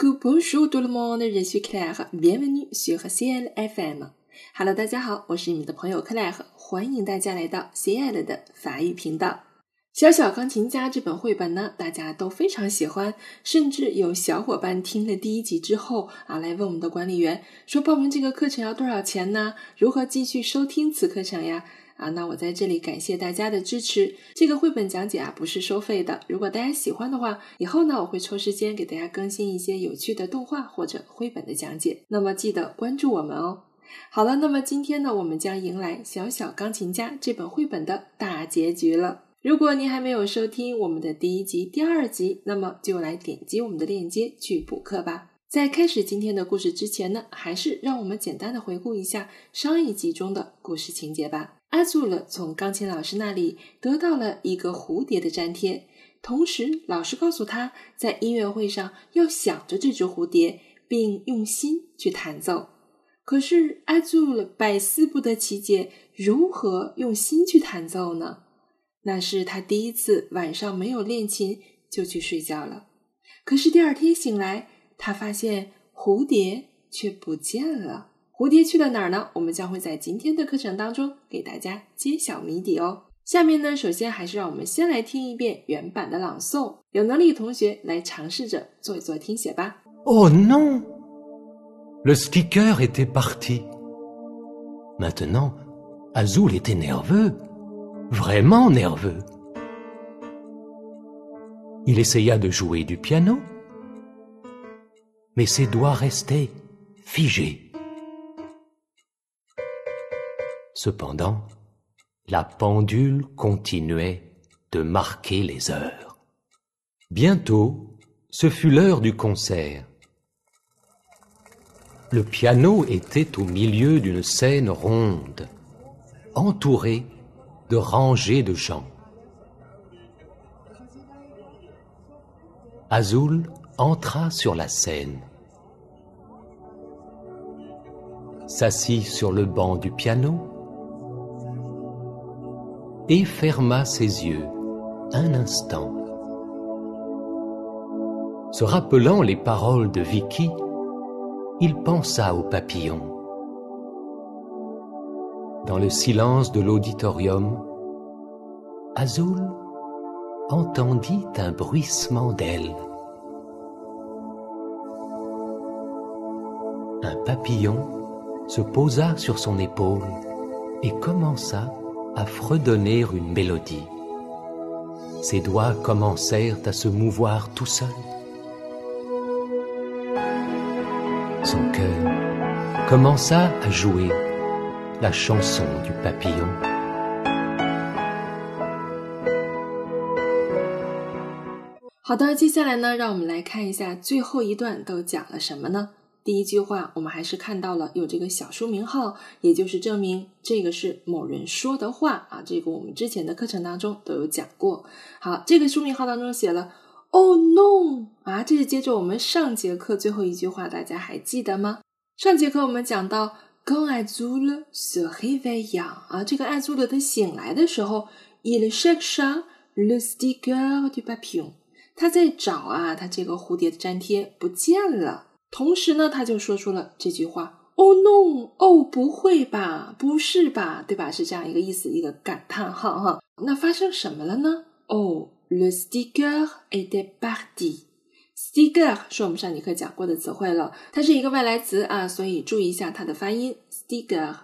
Coucou, bonjour tout le monde, je suis Claire, bienvenue sur CL FM. Hello，大家好，我是你们的朋友克莱尔，欢迎大家来到 CL 的法语频道。小小钢琴家这本绘本呢，大家都非常喜欢，甚至有小伙伴听了第一集之后啊，来问我们的管理员说报名这个课程要多少钱呢？如何继续收听此课程呀？啊，那我在这里感谢大家的支持。这个绘本讲解啊不是收费的，如果大家喜欢的话，以后呢我会抽时间给大家更新一些有趣的动画或者绘本的讲解。那么记得关注我们哦。好了，那么今天呢，我们将迎来《小小钢琴家》这本绘本的大结局了。如果您还没有收听我们的第一集、第二集，那么就来点击我们的链接去补课吧。在开始今天的故事之前呢，还是让我们简单的回顾一下上一集中的故事情节吧。阿祖勒从钢琴老师那里得到了一个蝴蝶的粘贴，同时老师告诉他在音乐会上要想着这只蝴蝶，并用心去弹奏。可是阿祖勒百思不得其解，如何用心去弹奏呢？那是他第一次晚上没有练琴就去睡觉了。可是第二天醒来，他发现蝴蝶却不见了。蝴蝶去了哪儿呢？我们将会在今天的课程当中给大家揭晓谜底哦。下面呢，首先还是让我们先来听一遍原版的朗诵。有能力同学来尝试着做一做听写吧。Oh non, le sticker était parti. Maintenant, Azul était nerveux, vraiment nerveux. Il essaya de jouer du piano, mais ses doigts restaient figés. Cependant, la pendule continuait de marquer les heures. Bientôt, ce fut l'heure du concert. Le piano était au milieu d'une scène ronde, entourée de rangées de gens. Azul entra sur la scène, s'assit sur le banc du piano et ferma ses yeux un instant. Se rappelant les paroles de Vicky, il pensa au papillon. Dans le silence de l'auditorium, Azul entendit un bruissement d'ailes. Un papillon se posa sur son épaule et commença à fredonner une mélodie. Ses doigts commencèrent à se mouvoir tout seuls. Son cœur commença à jouer la chanson du papillon. 好的，接下来呢，让我们来看一下最后一段都讲了什么呢？ 第一句话，我们还是看到了有这个小书名号，也就是证明这个是某人说的话啊。这个我们之前的课程当中都有讲过。好，这个书名号当中写了 “Oh no” 啊，这是接着我们上节课最后一句话，大家还记得吗？上节课我们讲到 “Quand Azul se réveilla” 啊，这个爱祖勒他醒来的时候，il chercha le sticker du papillon，他在找啊，他这个蝴蝶的粘贴不见了。同时呢，他就说出了这句话：“Oh no！哦，不会吧？不是吧？对吧？是这样一个意思，一个感叹号哈。那发生什么了呢？Oh, le sticker est parti. Sticker 是我们上节课讲过的词汇了，它是一个外来词啊，所以注意一下它的发音。Sticker，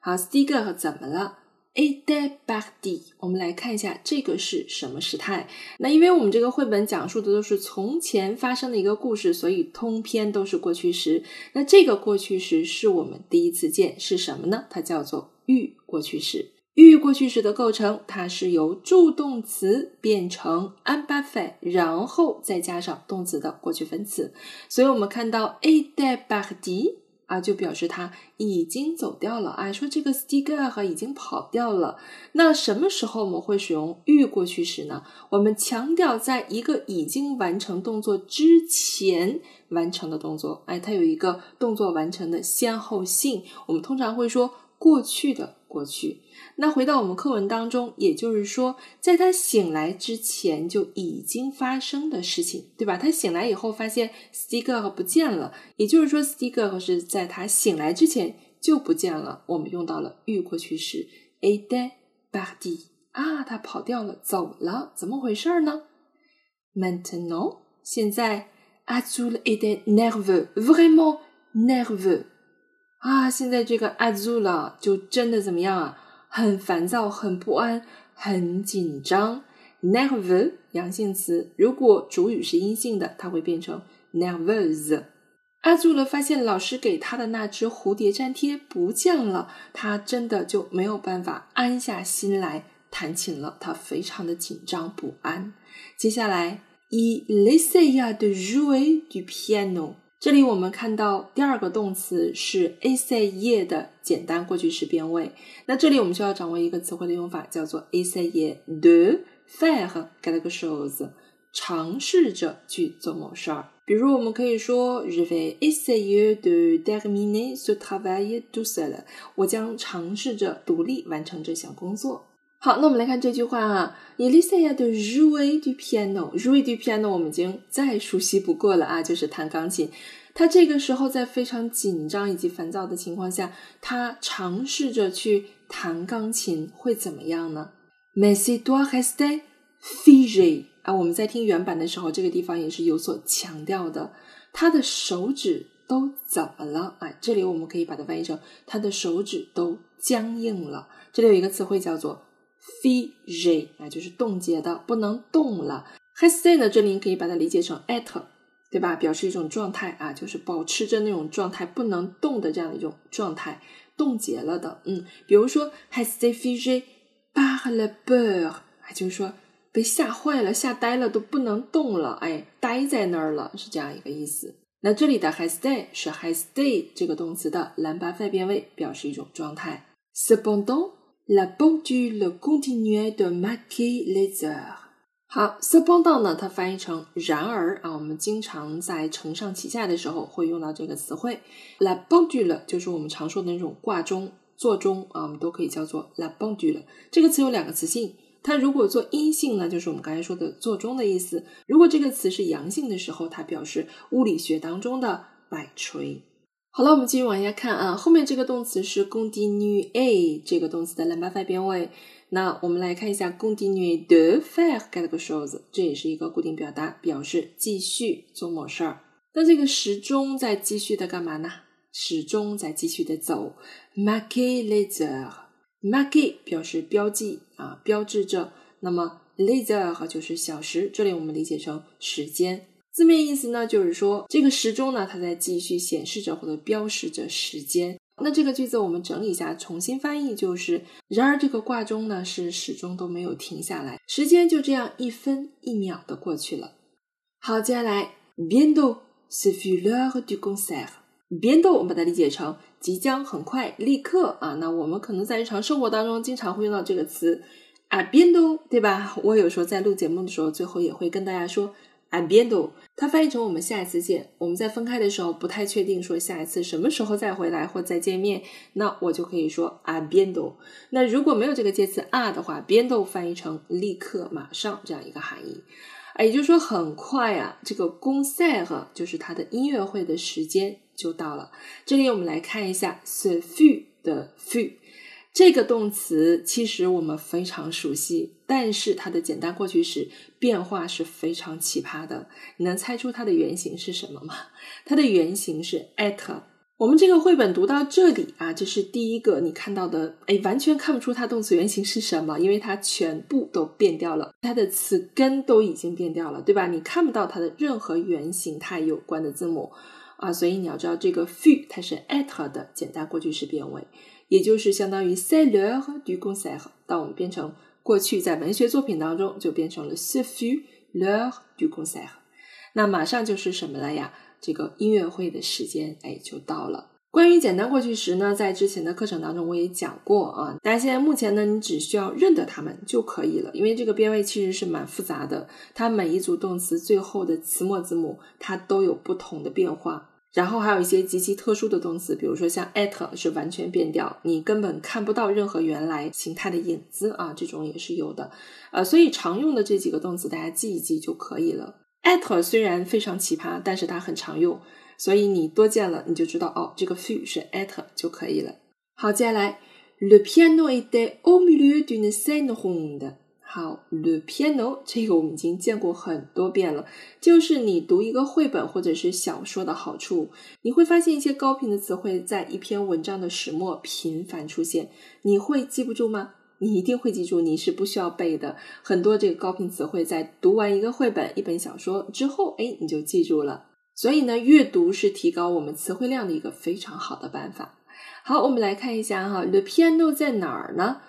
好，Sticker 怎么了？a d e b a d i 我们来看一下这个是什么时态。那因为我们这个绘本讲述的都是从前发生的一个故事，所以通篇都是过去时。那这个过去时是我们第一次见，是什么呢？它叫做预过去时。预过去时的构成，它是由助动词变成 a m b a f e 然后再加上动词的过去分词。所以我们看到 a d e b a d i 啊，就表示他已经走掉了。啊，说这个 sticker 已经跑掉了。那什么时候我们会使用预过去时呢？我们强调在一个已经完成动作之前完成的动作。哎，它有一个动作完成的先后性。我们通常会说过去的。过去。那回到我们课文当中，也就是说，在他醒来之前就已经发生的事情，对吧？他醒来以后发现 Stiger 不见了，也就是说，Stiger 是在他醒来之前就不见了。我们用到了预过去式 a d e b a r d i 啊，他跑掉了，走了，怎么回事呢？Maintenant，现在 Azul est nerveux，vraiment nerveux。啊，现在这个 Azul 就真的怎么样啊？很烦躁，很不安，很紧张。nerveux 阳性词，如果主语是阴性的，它会变成 nerveuse。阿祖勒发现老师给他的那只蝴蝶粘贴不见了，他真的就没有办法安下心来弹琴了，他非常的紧张不安。接下来，il essaya de jouer du piano。这里我们看到第二个动词是 essayer 的简单过去式变位。那这里我们需要掌握一个词汇的用法，叫做 essayer de faire quelque chose，尝试着去做某事儿。比如我们可以说，je vais essayer de terminer ce travail tout seul。我将尝试着独立完成这项工作。好，那我们来看这句话啊，Elisa 的 j o u e du piano，j o u e du piano 我们已经再熟悉不过了啊，就是弹钢琴。他这个时候在非常紧张以及烦躁的情况下，他尝试着去弹钢琴，会怎么样呢？Mais ses doigts restaient figés 啊，我们在听原版的时候，这个地方也是有所强调的。他的手指都怎么了？啊，这里我们可以把它翻译成他的手指都僵硬了。这里有一个词汇叫做。Figé 啊，就是冻结的，不能动了。h e s t a 呢，这里你可以把它理解成 at，对吧？表示一种状态啊，就是保持着那种状态，不能动的这样的一种状态，冻结了的。嗯，比如说 h e s t a figé par le peur，啊，就是说被吓坏了、吓呆了，都不能动了，哎，呆在那儿了，是这样一个意思。那这里的 h e s t a 是 h e s t a 这个动词的蓝巴塞变位，表示一种状态。Cependant。La pendule continuait de marquer les heures。好，cependant 呢，它翻译成然而啊，我们经常在承上启下的时候会用到这个词汇。La pendule 就是我们常说的那种挂钟、座钟啊，我们都可以叫做 la pendule。这个词有两个词性，它如果做阴性呢，就是我们刚才说的座钟的意思；如果这个词是阳性的时候，它表示物理学当中的摆锤。好了，我们继续往下看啊。后面这个动词是 continue 这个动词的兰巴法变位。那我们来看一下 continue de faire quelque chose，这也是一个固定表达，表示继续做某事儿。那这个时钟在继续的干嘛呢？时钟在继续的走。marquer les heures，marquer 表示标记啊，标志着。那么 laser 就是小时，这里我们理解成时间。字面意思呢，就是说这个时钟呢，它在继续显示着或者标示着时间。那这个句子我们整理一下，重新翻译就是：然而这个挂钟呢，是始终都没有停下来，时间就这样一分一秒的过去了。好，接下来，bientôt se fut l'heure du concert。bientôt 我们把它理解成即将、很快、立刻啊。那我们可能在日常生活当中经常会用到这个词啊，bientôt，对吧？我有时候在录节目的时候，最后也会跟大家说。A b i e n d o 它翻译成我们下一次见。我们在分开的时候不太确定说下一次什么时候再回来或再见面，那我就可以说 a b i e n d o 那如果没有这个介词 are 的话 b i n d o 翻译成立刻、马上这样一个含义。哎，也就是说很快啊，这个公赛和就是它的音乐会的时间就到了。这里我们来看一下 the few 的 few。这个动词其实我们非常熟悉，但是它的简单过去时变化是非常奇葩的。你能猜出它的原型是什么吗？它的原型是 at。我们这个绘本读到这里啊，这是第一个你看到的，哎，完全看不出它动词原型是什么，因为它全部都变掉了，它的词根都已经变掉了，对吧？你看不到它的任何原形态有关的字母啊，所以你要知道这个 fu 它是 at 的简单过去式变位。也就是相当于 c'est l'heure du concert，当我们变成过去在文学作品当中就变成了 ce fut l'heure du concert，那马上就是什么了呀？这个音乐会的时间哎就到了。关于简单过去时呢，在之前的课程当中我也讲过啊，大家现在目前呢你只需要认得它们就可以了，因为这个变位其实是蛮复杂的，它每一组动词最后的词末字母它都有不同的变化。然后还有一些极其特殊的动词，比如说像 at 是完全变调，你根本看不到任何原来形态的影子啊，这种也是有的。呃，所以常用的这几个动词大家记一记就可以了。at 虽然非常奇葩，但是它很常用，所以你多见了你就知道哦，这个 few 是 at 就可以了。好，接下来，le piano était au milieu d'une scène ronde。好，le piano 这个我们已经见过很多遍了，就是你读一个绘本或者是小说的好处，你会发现一些高频的词汇在一篇文章的始末频繁出现，你会记不住吗？你一定会记住，你是不需要背的。很多这个高频词汇在读完一个绘本、一本小说之后，哎，你就记住了。所以呢，阅读是提高我们词汇量的一个非常好的办法。好，我们来看一下哈，le piano 在哪儿呢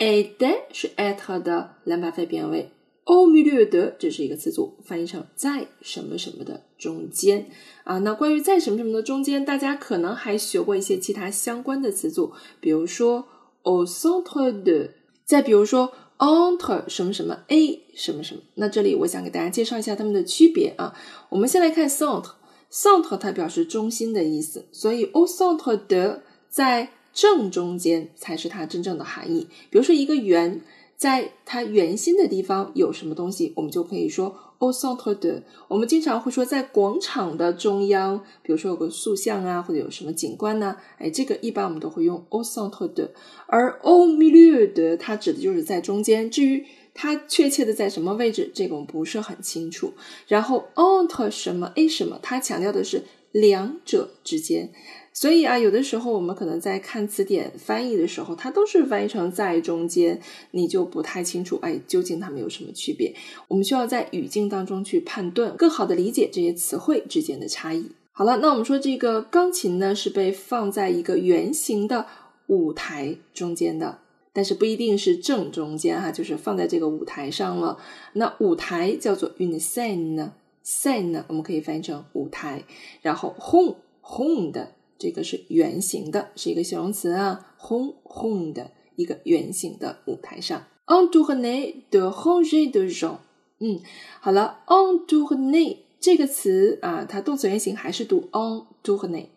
？at 是 at 的两百分变位，au milieu de 这是一个词组，翻译成在什么什么的中间啊。那关于在什么什么的中间，大家可能还学过一些其他相关的词组，比如说 au centre de，再比如说 entre 什么什么 a 什么什么。那这里我想给大家介绍一下它们的区别啊。我们先来看 centre，centre 它表示中心的意思，所以 au centre de 在正中间才是它真正的含义。比如说，一个圆，在它圆心的地方有什么东西，我们就可以说 au centre de。我们经常会说，在广场的中央，比如说有个塑像啊，或者有什么景观呢？哎，这个一般我们都会用 au centre de。而 au milieu de，它指的就是在中间。至于它确切的在什么位置，这个我们不是很清楚。然后 entre 什么 a 什么，它强调的是两者之间。所以啊，有的时候我们可能在看词典翻译的时候，它都是翻译成在中间，你就不太清楚，哎，究竟它们有什么区别？我们需要在语境当中去判断，更好的理解这些词汇之间的差异。好了，那我们说这个钢琴呢，是被放在一个圆形的舞台中间的，但是不一定是正中间哈，就是放在这个舞台上了。那舞台叫做 u n i s c e n e scène，scène 我们可以翻译成舞台，然后 home home 的。这个是圆形的，是一个形容词啊，hon hon 的一个圆形的舞台上。entouré de rangées de gens。嗯，好了，entouré 这个词啊，它动词原形还是读 entouré。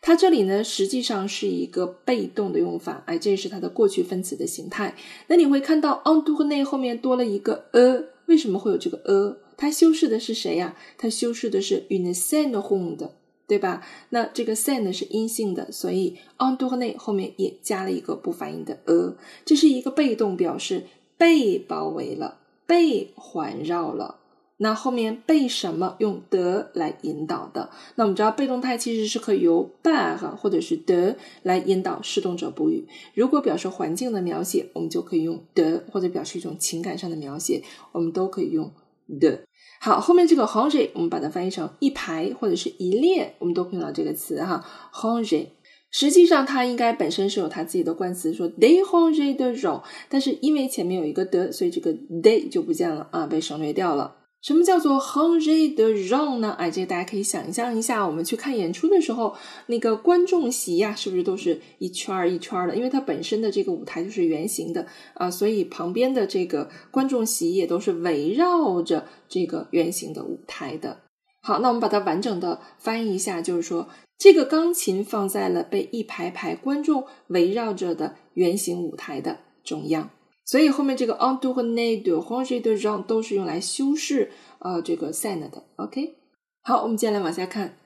它这里呢，实际上是一个被动的用法，哎，这是它的过去分词的形态。那你会看到 entouré 后面多了一个 a，为什么会有这个 a？它修饰的是谁呀？它修饰的是 une scène ronde。对吧？那这个 s e n 是阴性的，所以 on do 内后面也加了一个不发音的 a，这是一个被动表示被包围了、被环绕了。那后面被什么用的来引导的？那我们知道被动态其实是可以由 by 或者是的来引导视动者补语。如果表示环境的描写，我们就可以用的；或者表示一种情感上的描写，我们都可以用的。好，后面这个 hongji，我们把它翻译成一排或者是一列，我们都用到这个词哈 hongji，实际上它应该本身是有它自己的冠词，说 they hongji 的 r 但是因为前面有一个的，所以这个 day 就不见了啊，被省略掉了。什么叫做 Henry 的 run 呢？哎，这个大家可以想象一下，我们去看演出的时候，那个观众席呀，是不是都是一圈一圈的？因为它本身的这个舞台就是圆形的啊，所以旁边的这个观众席也都是围绕着这个圆形的舞台的。好，那我们把它完整的翻译一下，就是说，这个钢琴放在了被一排排观众围绕着的圆形舞台的中央。所以后面这个 on do 和 ne do 或者 de run 都是用来修饰呃这个 scène 的。OK，好，我们接下来往下看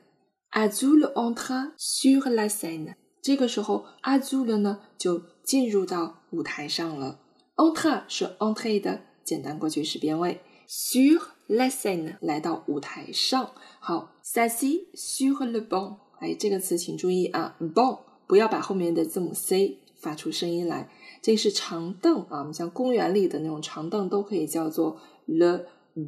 ，Azul entra sur la scène。这个时候，Azul 呢就进入到舞台上了。entra 是 entre 的简单过去式变位，sur la scène 来到舞台上。好，s'assit sur le banc。哎，这个词请注意啊，banc 不要把后面的字母 c 发出声音来。这是长凳啊，我们像公园里的那种长凳都可以叫做 le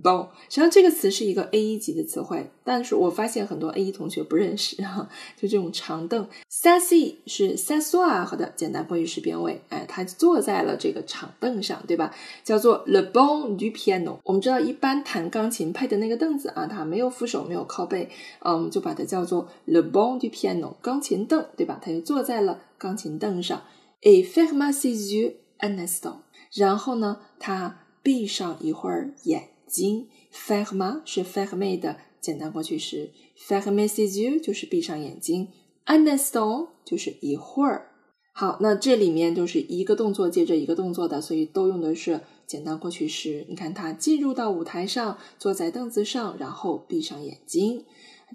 banc。实际上这个词是一个 A 一级的词汇，但是我发现很多 A 一同学不认识哈，就这种长凳。Sassy 是 s a s s o i r 的简单过去式变位，哎，他坐在了这个长凳上，对吧？叫做 le banc du piano。我们知道一般弹钢琴配的那个凳子啊，它没有扶手，没有靠背，嗯，就把它叫做 le banc du piano，钢琴凳，对吧？他就坐在了钢琴凳上。E ferma ses yeux un instant。然后呢，他闭上一会儿眼睛。ferma 是 ferme 的简单过去式，ferme ses yeux 就是闭上眼睛，un instant 就是一会儿。好，那这里面都是一个动作接着一个动作的，所以都用的是简单过去式。你看他进入到舞台上，坐在凳子上，然后闭上眼睛。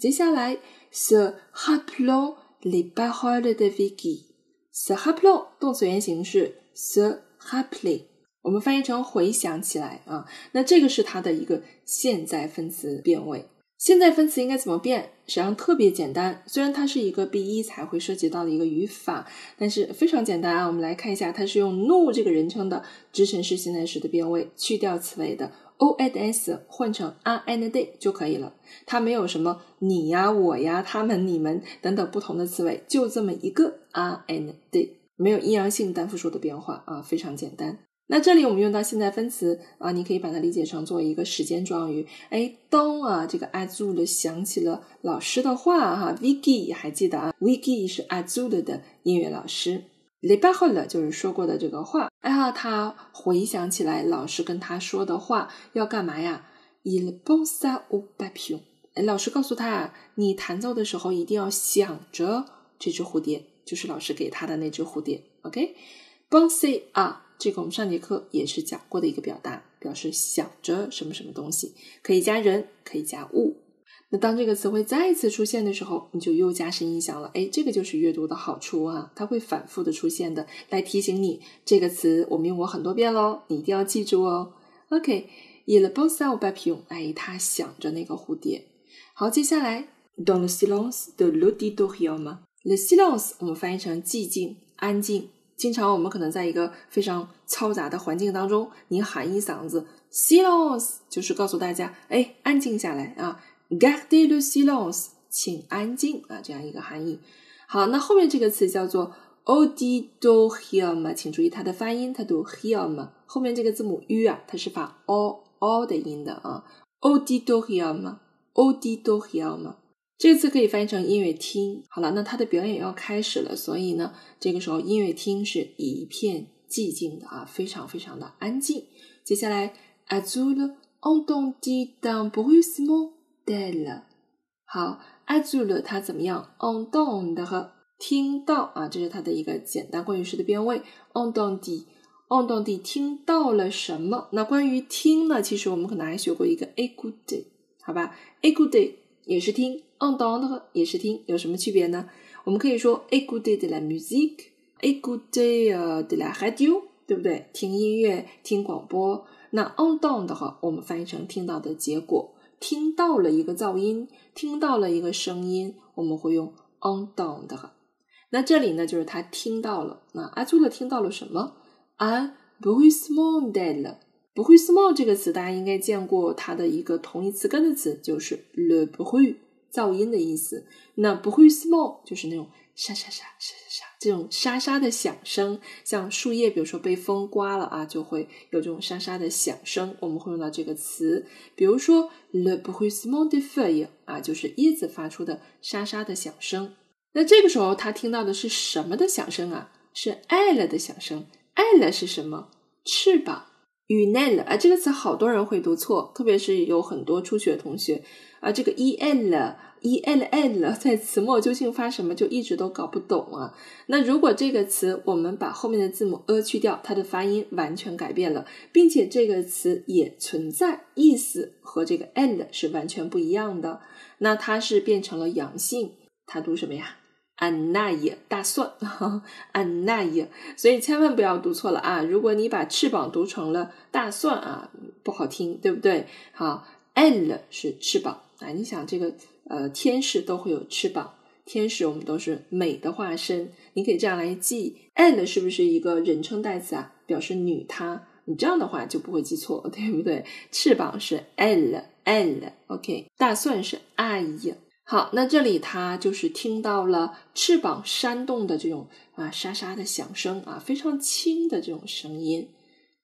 接下来，se rappelant les paroles de Vicky，se rappelant 动词原形是 se rappeler，我们翻译成回想起来啊。那这个是它的一个现在分词变位。现在分词应该怎么变？实际上特别简单。虽然它是一个 be 一才会涉及到的一个语法，但是非常简单啊。我们来看一下，它是用 no 这个人称的直陈式现在时的变位，去掉词尾的 o and s，换成 are and they 就可以了。它没有什么你呀、我呀、他们、你们等等不同的词尾，就这么一个 are and they，没有阴阳性单复数的变化啊，非常简单。那这里我们用到现在分词啊，你可以把它理解成做一个时间状语。哎，当啊，这个 Azul 想起了老师的话哈，Vicky 还记得啊，Vicky 是 Azul 的音乐老师。Le b a h o l 就是说过的这个话。哎呀，他回想起来老师跟他说的话，要干嘛呀？Il pensa au papillon。哎，老师告诉他啊，你弹奏的时候一定要想着这只蝴蝶，就是老师给他的那只蝴蝶。OK，penser 啊。这个我们上节课也是讲过的一个表达，表示想着什么什么东西，可以加人，可以加物。那当这个词汇再一次出现的时候，你就又加深印象了。哎，这个就是阅读的好处啊，它会反复的出现的，来提醒你这个词我们用过很多遍喽，你一定要记住哦。OK，il pense au papillon，哎，他想着那个蝴蝶。好，接下来，dans le silence de The silence 我们翻译成寂静、安静。经常我们可能在一个非常嘈杂的环境当中，你喊一嗓子 silence，就是告诉大家，哎，安静下来啊，gardez le silence，请安静啊，这样一个含义。好，那后面这个词叫做 auditorium，请注意它的发音，它读 hium，后面这个字母 u 啊，它是发 o o 的音的啊，auditorium，auditorium。这次可以翻译成音乐厅。好了，那他的表演要开始了，所以呢，这个时候音乐厅是一片寂静的啊，非常非常的安静。接下来，Azul entendit un bruissement d'ailes。好，Azul 它怎么样？entend 和听到啊，这是它的一个简单过去式的变位。entendit，entendit 听到了什么？那关于听呢，其实我们可能还学过一个 écouter，好吧？écouter 也是听。on down 的话也是听，有什么区别呢？我们可以说 a good day to listen music，a good day to listen radio，对不对？听音乐，听广播。那 on down 的话，我们翻译成听到的结果，听到了一个噪音，听到了一个声音，我们会用 on down 的。那这里呢，就是他听到了。那阿朱勒听到了什么？A very small day 了。不会 small 这个词，大家应该见过它的一个同义词根的词，就是 learn 不会。噪音的意思，那不会 small 就是那种沙沙沙沙沙沙这种沙沙的响声，像树叶，比如说被风刮了啊，就会有这种沙沙的响声，我们会用到这个词。比如说 le 不会 small de feuille 啊，就是叶子发出的沙沙的响声。那这个时候他听到的是什么的响声啊？是 elle 的响声。elle 是什么？翅膀。U n e l 啊，这个词好多人会读错，特别是有很多初学同学。啊，这个 e l e l l 在词末究竟发什么，就一直都搞不懂啊。那如果这个词我们把后面的字母 a 去掉，它的发音完全改变了，并且这个词也存在意思和这个 end 是完全不一样的。那它是变成了阳性，它读什么呀？anae 大蒜，anae，所以千万不要读错了啊！如果你把翅膀读成了大蒜啊，不好听，对不对？好，l 是翅膀。啊，你想这个呃，天使都会有翅膀，天使我们都是美的化身，你可以这样来记，and 是不是一个人称代词啊？表示女她，你这样的话就不会记错，对不对？翅膀是 l，l，OK，大蒜是 i。好，那这里他就是听到了翅膀扇动的这种啊沙沙的响声啊，非常轻的这种声音。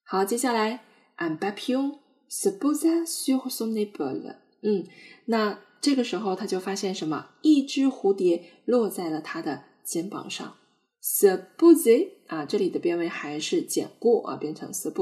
好，接下来，un papillon se posa sur son épaule。嗯，那这个时候他就发现什么？一只蝴蝶落在了他的肩膀上。se posa 啊，这里的变位还是减过啊，变成 s u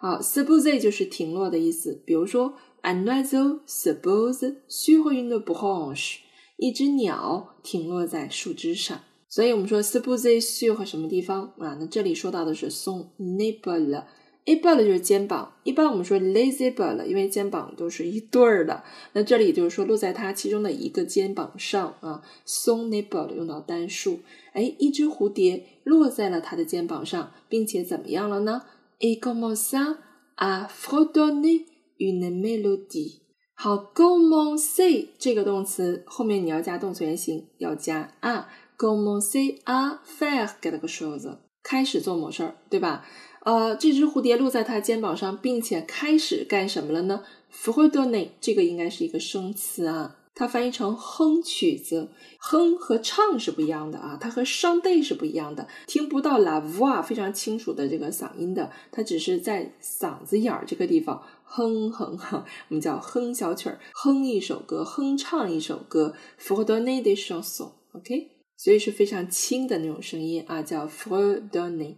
好，suppose 就是停落的意思。比如说，un oiseau se pose sur une branche，一只鸟停落在树枝上。所以我们说 suppose sur 什么地方啊？那这里说到的是 son épaule。épaule 就是肩膀。一般我们说 les épaules，因为肩膀都是一对儿的。那这里就是说落在它其中的一个肩膀上啊。son épaule 用到单数。哎，一只蝴蝶落在了它的肩膀上，并且怎么样了呢？Et commença à fredonner une mélodie。好，commencer 这个动词后面你要加动词原形，要加 a。commencer à faire quelque chose，开始做某事儿，对吧？呃，这只蝴蝶落在他肩膀上，并且开始干什么了呢？fredonner 这个应该是一个生词啊。它翻译成哼曲子，哼和唱是不一样的啊，它和 chanter 是不一样的，听不到 la voix 非常清楚的这个嗓音的，它只是在嗓子眼儿这个地方哼哼哈，我们叫哼小曲儿，哼一首歌，哼唱一首歌，fredonner des chansons，OK，所以是非常轻的那种声音啊，叫 fredonner。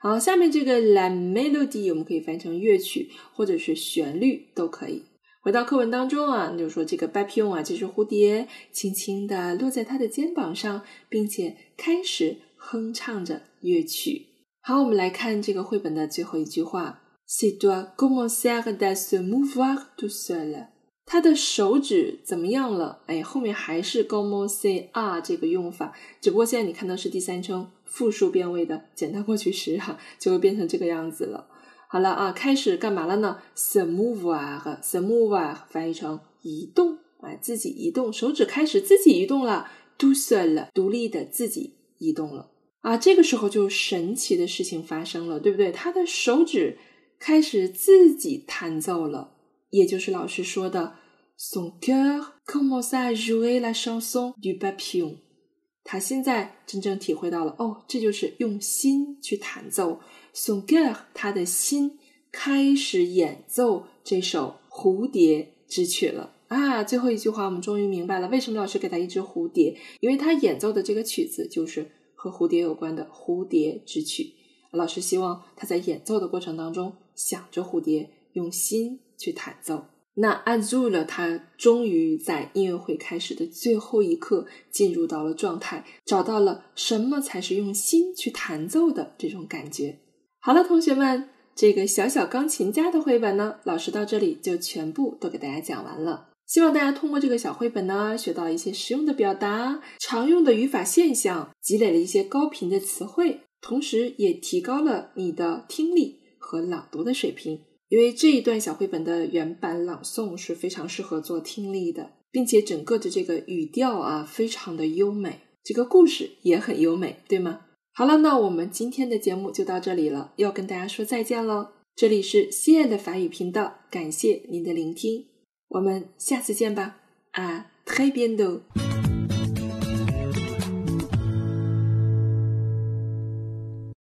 好，下面这个 la melodie 我们可以翻译成乐曲或者是旋律都可以。回到课文当中啊，那就说这个 b a p i o n 啊，这只蝴蝶轻轻地落在他的肩膀上，并且开始哼唱着乐曲。好，我们来看这个绘本的最后一句话：C'est doit commencer à se mouvoir tout seul。他的手指怎么样了？哎，后面还是 commencer 啊这个用法，只不过现在你看到是第三称复数变位的简单过去时哈，就会变成这个样子了。好了啊，开始干嘛了呢？se mouvoir，se mouvoir 翻译成移动，啊，自己移动，手指开始自己移动了，tout seul，独立的自己移动了啊。这个时候就神奇的事情发生了，对不对？他的手指开始自己弹奏了，也就是老师说的，son cœur commence à jouer la chanson du papillon。他现在真正体会到了，哦，这就是用心去弹奏。宋杰他的心开始演奏这首蝴蝶之曲了啊！最后一句话，我们终于明白了为什么老师给他一只蝴蝶，因为他演奏的这个曲子就是和蝴蝶有关的蝴蝶之曲。老师希望他在演奏的过程当中想着蝴蝶，用心去弹奏。那 Azul 他终于在音乐会开始的最后一刻进入到了状态，找到了什么才是用心去弹奏的这种感觉。好了，同学们，这个小小钢琴家的绘本呢，老师到这里就全部都给大家讲完了。希望大家通过这个小绘本呢，学到一些实用的表达、常用的语法现象，积累了一些高频的词汇，同时也提高了你的听力和朗读的水平。因为这一段小绘本的原版朗诵是非常适合做听力的，并且整个的这个语调啊非常的优美，这个故事也很优美，对吗？好了，那我们今天的节目就到这里了，要跟大家说再见喽。这里是西安的法语频道，感谢您的聆听，我们下次见吧，啊，très bientôt。